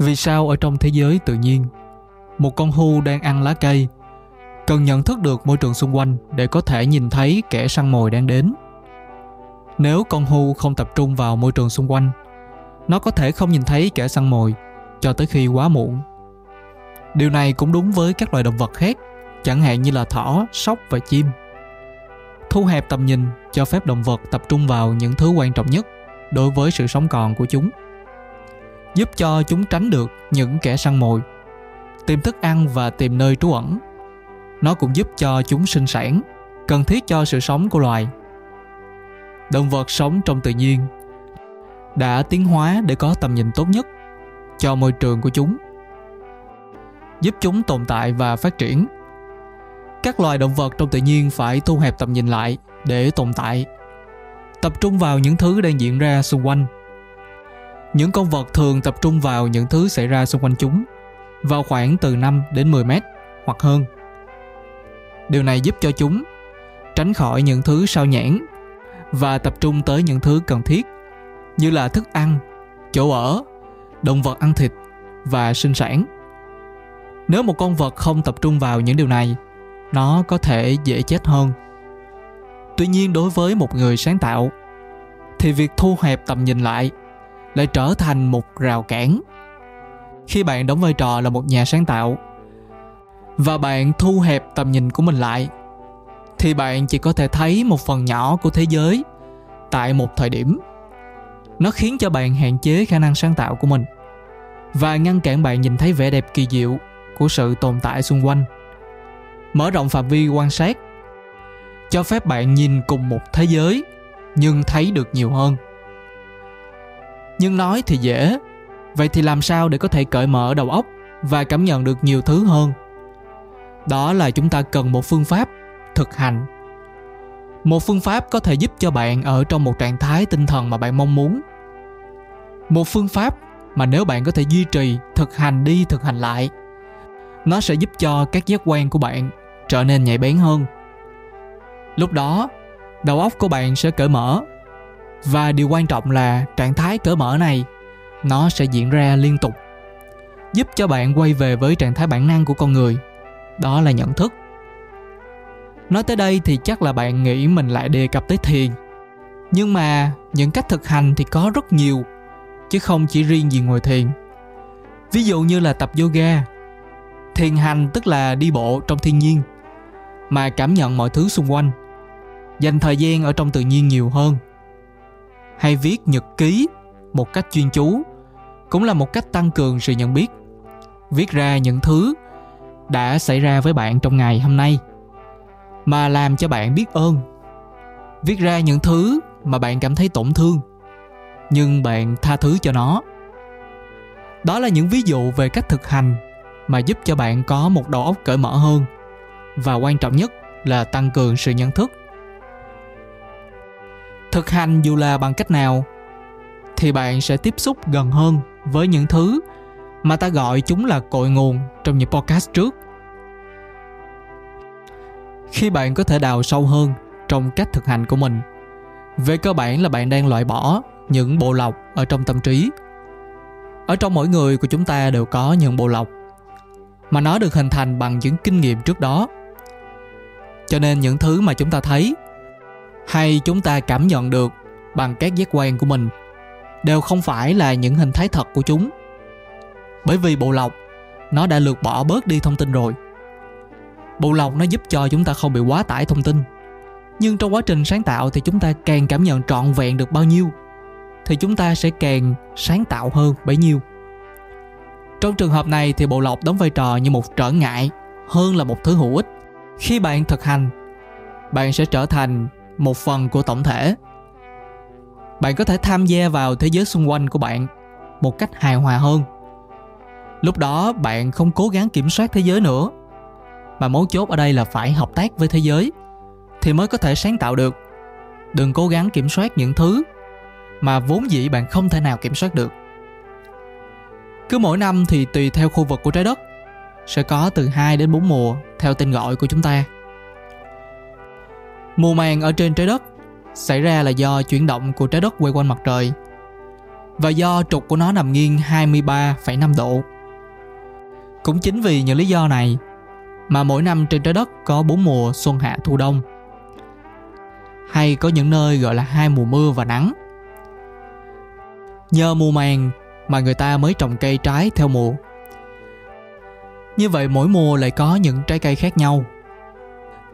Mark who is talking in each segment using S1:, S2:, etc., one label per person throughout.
S1: vì sao ở trong thế giới tự nhiên, một con hưu đang ăn lá cây, cần nhận thức được môi trường xung quanh để có thể nhìn thấy kẻ săn mồi đang đến? Nếu con hưu không tập trung vào môi trường xung quanh, nó có thể không nhìn thấy kẻ săn mồi cho tới khi quá muộn. Điều này cũng đúng với các loài động vật khác, chẳng hạn như là thỏ, sóc và chim. Thu hẹp tầm nhìn cho phép động vật tập trung vào những thứ quan trọng nhất đối với sự sống còn của chúng giúp cho chúng tránh được những kẻ săn mồi. Tìm thức ăn và tìm nơi trú ẩn. Nó cũng giúp cho chúng sinh sản, cần thiết cho sự sống của loài. Động vật sống trong tự nhiên đã tiến hóa để có tầm nhìn tốt nhất cho môi trường của chúng, giúp chúng tồn tại và phát triển. Các loài động vật trong tự nhiên phải thu hẹp tầm nhìn lại để tồn tại, tập trung vào những thứ đang diễn ra xung quanh những con vật thường tập trung vào những thứ xảy ra xung quanh chúng vào khoảng từ 5 đến 10 mét hoặc hơn. Điều này giúp cho chúng tránh khỏi những thứ sao nhãn và tập trung tới những thứ cần thiết như là thức ăn, chỗ ở, động vật ăn thịt và sinh sản. Nếu một con vật không tập trung vào những điều này, nó có thể dễ chết hơn. Tuy nhiên đối với một người sáng tạo thì việc thu hẹp tầm nhìn lại lại trở thành một rào cản. Khi bạn đóng vai trò là một nhà sáng tạo và bạn thu hẹp tầm nhìn của mình lại, thì bạn chỉ có thể thấy một phần nhỏ của thế giới tại một thời điểm. Nó khiến cho bạn hạn chế khả năng sáng tạo của mình và ngăn cản bạn nhìn thấy vẻ đẹp kỳ diệu của sự tồn tại xung quanh. Mở rộng phạm vi quan sát cho phép bạn nhìn cùng một thế giới nhưng thấy được nhiều hơn nhưng nói thì dễ. Vậy thì làm sao để có thể cởi mở đầu óc và cảm nhận được nhiều thứ hơn? Đó là chúng ta cần một phương pháp thực hành. Một phương pháp có thể giúp cho bạn ở trong một trạng thái tinh thần mà bạn mong muốn. Một phương pháp mà nếu bạn có thể duy trì, thực hành đi, thực hành lại, nó sẽ giúp cho các giác quan của bạn trở nên nhạy bén hơn. Lúc đó, đầu óc của bạn sẽ cởi mở và điều quan trọng là trạng thái cởi mở này, nó sẽ diễn ra liên tục, giúp cho bạn quay về với trạng thái bản năng của con người. Đó là nhận thức. Nói tới đây thì chắc là bạn nghĩ mình lại đề cập tới thiền. Nhưng mà những cách thực hành thì có rất nhiều, chứ không chỉ riêng gì ngồi thiền. Ví dụ như là tập yoga. Thiền hành tức là đi bộ trong thiên nhiên, mà cảm nhận mọi thứ xung quanh, dành thời gian ở trong tự nhiên nhiều hơn hay viết nhật ký một cách chuyên chú, cũng là một cách tăng cường sự nhận biết, viết ra những thứ đã xảy ra với bạn trong ngày hôm nay, mà làm cho bạn biết ơn, viết ra những thứ mà bạn cảm thấy tổn thương, nhưng bạn tha thứ cho nó. Đó là những ví dụ về cách thực hành mà giúp cho bạn có một đầu óc cởi mở hơn, và quan trọng nhất là tăng cường sự nhận thức thực hành dù là bằng cách nào, thì bạn sẽ tiếp xúc gần hơn với những thứ mà ta gọi chúng là cội nguồn trong những podcast trước. Khi bạn có thể đào sâu hơn trong cách thực hành của mình, về cơ bản là bạn đang loại bỏ những bộ lọc ở trong tâm trí. Ở trong mỗi người của chúng ta đều có những bộ lọc, mà nó được hình thành bằng những kinh nghiệm trước đó. Cho nên những thứ mà chúng ta thấy hay chúng ta cảm nhận được bằng các giác quan của mình, đều không phải là những hình thái thật của chúng. Bởi vì bộ lọc, nó đã lược bỏ bớt đi thông tin rồi. Bộ lọc nó giúp cho chúng ta không bị quá tải thông tin. Nhưng trong quá trình sáng tạo thì chúng ta càng cảm nhận trọn vẹn được bao nhiêu, thì chúng ta sẽ càng sáng tạo hơn bấy nhiêu. Trong trường hợp này thì bộ lọc đóng vai trò như một trở ngại hơn là một thứ hữu ích. Khi bạn thực hành, bạn sẽ trở thành một phần của tổng thể. Bạn có thể tham gia vào thế giới xung quanh của bạn một cách hài hòa hơn. Lúc đó, bạn không cố gắng kiểm soát thế giới nữa, mà mấu chốt ở đây là phải hợp tác với thế giới thì mới có thể sáng tạo được. Đừng cố gắng kiểm soát những thứ mà vốn dĩ bạn không thể nào kiểm soát được. Cứ mỗi năm thì tùy theo khu vực của trái đất, sẽ có từ 2 đến 4 mùa theo tên gọi của chúng ta. Mùa màng ở trên trái đất xảy ra là do chuyển động của trái đất quay quanh mặt trời. và do trục của nó nằm nghiêng 23,5 độ. Cũng chính vì những lý do này mà mỗi năm trên trái đất có bốn mùa xuân hạ thu đông. Hay có những nơi gọi là hai mùa mưa và nắng. Nhờ mùa màng mà người ta mới trồng cây trái theo mùa. Như vậy mỗi mùa lại có những trái cây khác nhau.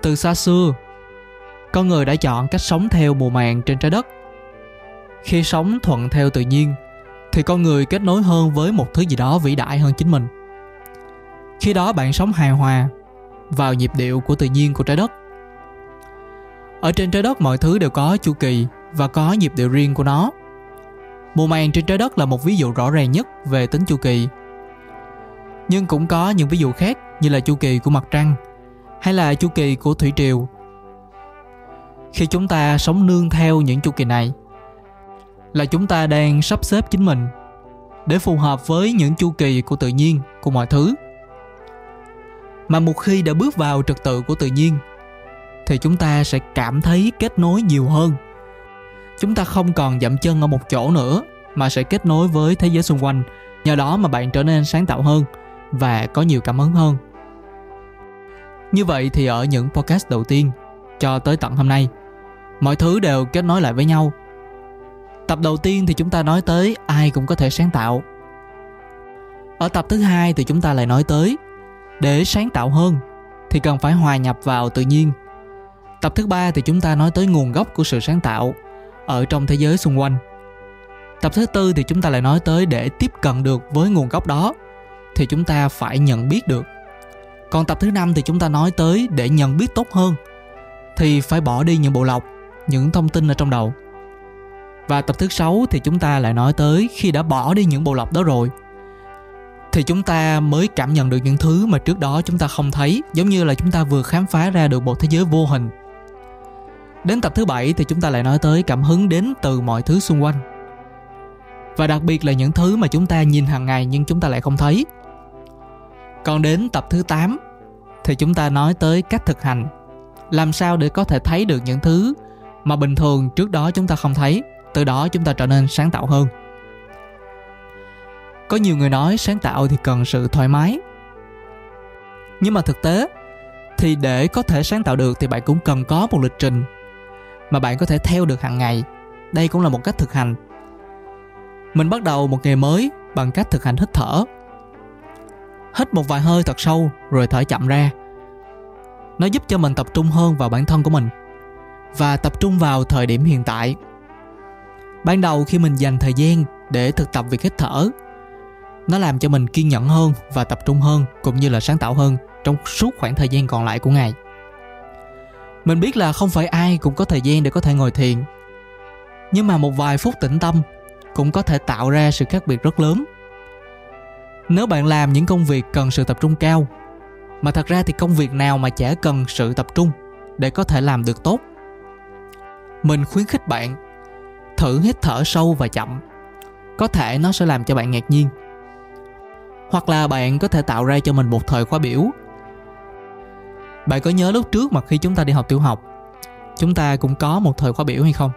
S1: Từ xa xưa, con người đã chọn cách sống theo mùa màng trên trái đất. Khi sống thuận theo tự nhiên, thì con người kết nối hơn với một thứ gì đó vĩ đại hơn chính mình. Khi đó bạn sống hài hòa vào nhịp điệu của tự nhiên của trái đất. Ở trên trái đất mọi thứ đều có chu kỳ và có nhịp điệu riêng của nó. Mùa màng trên trái đất là một ví dụ rõ ràng nhất về tính chu kỳ. Nhưng cũng có những ví dụ khác như là chu kỳ của mặt trăng hay là chu kỳ của thủy triều. Khi chúng ta sống nương theo những chu kỳ này? Là chúng ta đang sắp xếp chính mình để phù hợp với những chu kỳ của tự nhiên, của mọi thứ. Mà một khi đã bước vào trật tự của tự nhiên, thì chúng ta sẽ cảm thấy kết nối nhiều hơn. Chúng ta không còn dậm chân ở một chỗ nữa, mà sẽ kết nối với thế giới xung quanh. Nhờ đó mà bạn trở nên sáng tạo hơn và có nhiều cảm hứng hơn. Như vậy thì ở những podcast đầu tiên cho tới tận hôm nay. Mọi thứ đều kết nối lại với nhau. Tập đầu tiên thì chúng ta nói tới ai cũng có thể sáng tạo. Ở tập thứ hai thì chúng ta lại nói tới, để sáng tạo hơn thì cần phải hòa nhập vào tự nhiên. Tập thứ ba thì chúng ta nói tới nguồn gốc của sự sáng tạo ở trong thế giới xung quanh. Tập thứ tư thì chúng ta lại nói tới để tiếp cận được với nguồn gốc đó thì chúng ta phải nhận biết được. Còn tập thứ năm thì chúng ta nói tới để nhận biết tốt hơn thì phải bỏ đi những bộ lọc, những thông tin ở trong đầu. Và tập thứ sáu thì chúng ta lại nói tới khi đã bỏ đi những bộ lọc đó rồi. Thì chúng ta mới cảm nhận được những thứ mà trước đó chúng ta không thấy, giống như là chúng ta vừa khám phá ra được một thế giới vô hình. Đến tập thứ bảy thì chúng ta lại nói tới cảm hứng đến từ mọi thứ xung quanh. Và đặc biệt là những thứ mà chúng ta nhìn hàng ngày nhưng chúng ta lại không thấy. Còn đến tập thứ 8 thì chúng ta nói tới cách thực hành làm sao để có thể thấy được những thứ mà bình thường trước đó chúng ta không thấy? Từ đó chúng ta trở nên sáng tạo hơn. Có nhiều người nói sáng tạo thì cần sự thoải mái. Nhưng mà thực tế thì để có thể sáng tạo được thì bạn cũng cần có một lịch trình mà bạn có thể theo được hàng ngày. Đây cũng là một cách thực hành. Mình bắt đầu một ngày mới bằng cách thực hành hít thở. Hít một vài hơi thật sâu rồi thở chậm ra nó giúp cho mình tập trung hơn vào bản thân của mình và tập trung vào thời điểm hiện tại. Ban đầu khi mình dành thời gian để thực tập việc hít thở, nó làm cho mình kiên nhẫn hơn và tập trung hơn cũng như là sáng tạo hơn trong suốt khoảng thời gian còn lại của ngày. Mình biết là không phải ai cũng có thời gian để có thể ngồi thiền, nhưng mà một vài phút tĩnh tâm cũng có thể tạo ra sự khác biệt rất lớn. Nếu bạn làm những công việc cần sự tập trung cao mà thật ra thì công việc nào mà chả cần sự tập trung để có thể làm được tốt. Mình khuyến khích bạn thử hít thở sâu và chậm. Có thể nó sẽ làm cho bạn ngạc nhiên. Hoặc là bạn có thể tạo ra cho mình một thời khóa biểu. Bạn có nhớ lúc trước mà khi chúng ta đi học tiểu học, chúng ta cũng có một thời khóa biểu hay không?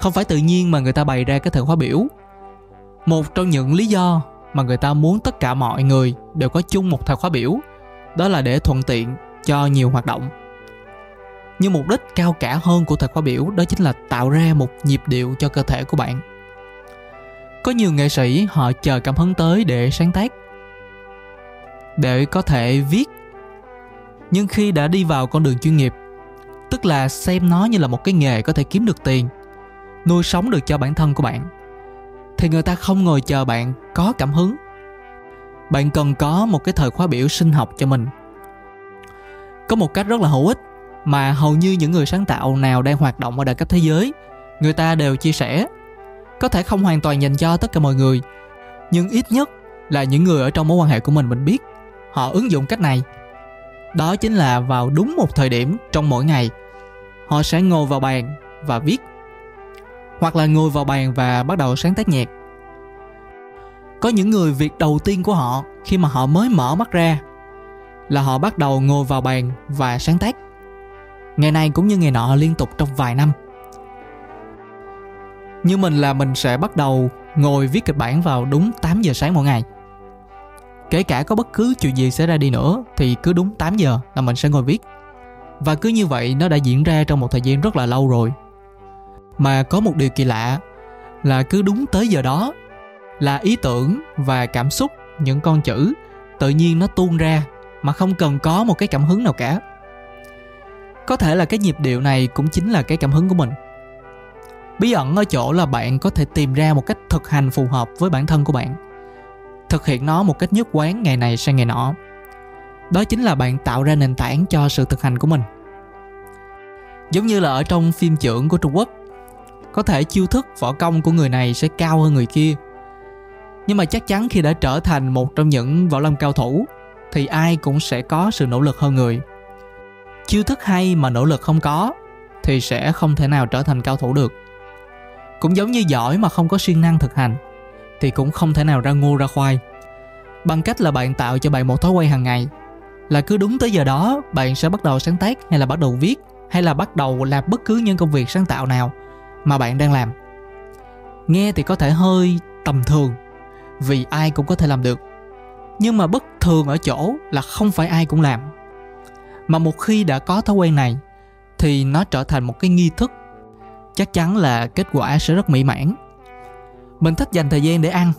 S1: Không phải tự nhiên mà người ta bày ra cái thời khóa biểu. Một trong những lý do mà người ta muốn tất cả mọi người đều có chung một thời khóa biểu đó là để thuận tiện cho nhiều hoạt động. Nhưng mục đích cao cả hơn của thời khóa biểu đó chính là tạo ra một nhịp điệu cho cơ thể của bạn. Có nhiều nghệ sĩ họ chờ cảm hứng tới để sáng tác, để có thể viết. Nhưng khi đã đi vào con đường chuyên nghiệp, tức là xem nó như là một cái nghề có thể kiếm được tiền, nuôi sống được cho bản thân của bạn, thì người ta không ngồi chờ bạn có cảm hứng bạn cần có một cái thời khóa biểu sinh học cho mình. Có một cách rất là hữu ích mà hầu như những người sáng tạo nào đang hoạt động ở đẳng cấp thế giới, người ta đều chia sẻ. Có thể không hoàn toàn dành cho tất cả mọi người, nhưng ít nhất là những người ở trong mối quan hệ của mình mình biết, họ ứng dụng cách này. Đó chính là vào đúng một thời điểm trong mỗi ngày, họ sẽ ngồi vào bàn và viết, hoặc là ngồi vào bàn và bắt đầu sáng tác nhạc có những người việc đầu tiên của họ khi mà họ mới mở mắt ra là họ bắt đầu ngồi vào bàn và sáng tác. Ngày này cũng như ngày nọ liên tục trong vài năm. Như mình là mình sẽ bắt đầu ngồi viết kịch bản vào đúng 8 giờ sáng mỗi ngày. Kể cả có bất cứ chuyện gì xảy ra đi nữa thì cứ đúng 8 giờ là mình sẽ ngồi viết. Và cứ như vậy nó đã diễn ra trong một thời gian rất là lâu rồi. Mà có một điều kỳ lạ là cứ đúng tới giờ đó là ý tưởng và cảm xúc, những con chữ, tự nhiên nó tuôn ra mà không cần có một cái cảm hứng nào cả. Có thể là cái nhịp điệu này cũng chính là cái cảm hứng của mình. Bí ẩn ở chỗ là bạn có thể tìm ra một cách thực hành phù hợp với bản thân của bạn, thực hiện nó một cách nhất quán ngày này sang ngày nọ. Đó chính là bạn tạo ra nền tảng cho sự thực hành của mình. Giống như là ở trong phim trưởng của trung quốc, có thể chiêu thức võ công của người này sẽ cao hơn người kia nhưng mà chắc chắn khi đã trở thành một trong những võ lâm cao thủ, thì ai cũng sẽ có sự nỗ lực hơn người. Chiêu thức hay mà nỗ lực không có, thì sẽ không thể nào trở thành cao thủ được. Cũng giống như giỏi mà không có siêng năng thực hành, thì cũng không thể nào ra ngô ra khoai. Bằng cách là bạn tạo cho bạn một thói quen hàng ngày, là cứ đúng tới giờ đó, bạn sẽ bắt đầu sáng tác hay là bắt đầu viết, hay là bắt đầu làm bất cứ những công việc sáng tạo nào mà bạn đang làm. Nghe thì có thể hơi tầm thường vì ai cũng có thể làm được. Nhưng mà bất thường ở chỗ là không phải ai cũng làm. Mà một khi đã có thói quen này, thì nó trở thành một cái nghi thức. Chắc chắn là kết quả sẽ rất mỹ mãn. Mình thích dành thời gian để ăn,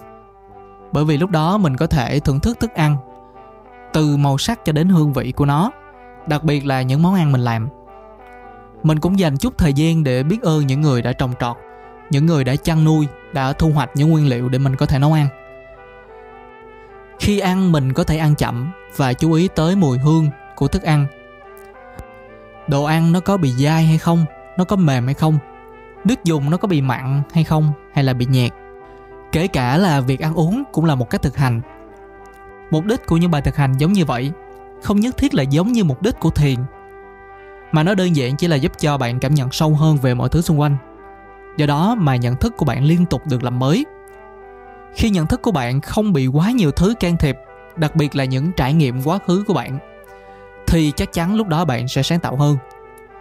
S1: bởi vì lúc đó mình có thể thưởng thức thức ăn, từ màu sắc cho đến hương vị của nó, đặc biệt là những món ăn mình làm. Mình cũng dành chút thời gian để biết ơn những người đã trồng trọt, những người đã chăn nuôi, đã thu hoạch những nguyên liệu để mình có thể nấu ăn khi ăn, mình có thể ăn chậm và chú ý tới mùi hương của thức ăn. Đồ ăn nó có bị dai hay không? Nó có mềm hay không? Nước dùng nó có bị mặn hay không? Hay là bị nhạt kể cả là việc ăn uống cũng là một cách thực hành. Mục đích của những bài thực hành giống như vậy không nhất thiết là giống như mục đích của thiền, mà nó đơn giản chỉ là giúp cho bạn cảm nhận sâu hơn về mọi thứ xung quanh. Do đó mà nhận thức của bạn liên tục được làm mới khi nhận thức của bạn không bị quá nhiều thứ can thiệp, đặc biệt là những trải nghiệm quá khứ của bạn, thì chắc chắn lúc đó bạn sẽ sáng tạo hơn.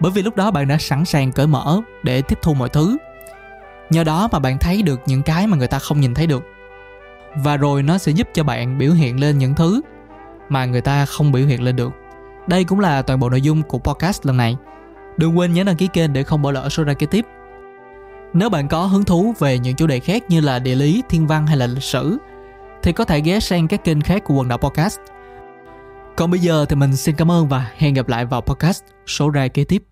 S1: Bởi vì lúc đó bạn đã sẵn sàng cởi mở để tiếp thu mọi thứ. Nhờ đó mà bạn thấy được những cái mà người ta không nhìn thấy được. Và rồi nó sẽ giúp cho bạn biểu hiện lên những thứ mà người ta không biểu hiện lên được. Đây cũng là toàn bộ nội dung của podcast lần này. Đừng quên nhấn đăng ký kênh để không bỏ lỡ số ra kế tiếp nếu bạn có hứng thú về những chủ đề khác như là địa lý, thiên văn hay là lịch sử, thì có thể ghé sang các kênh khác của quần đảo podcast. Còn bây giờ thì mình xin cảm ơn và hẹn gặp lại vào podcast số ra kế tiếp.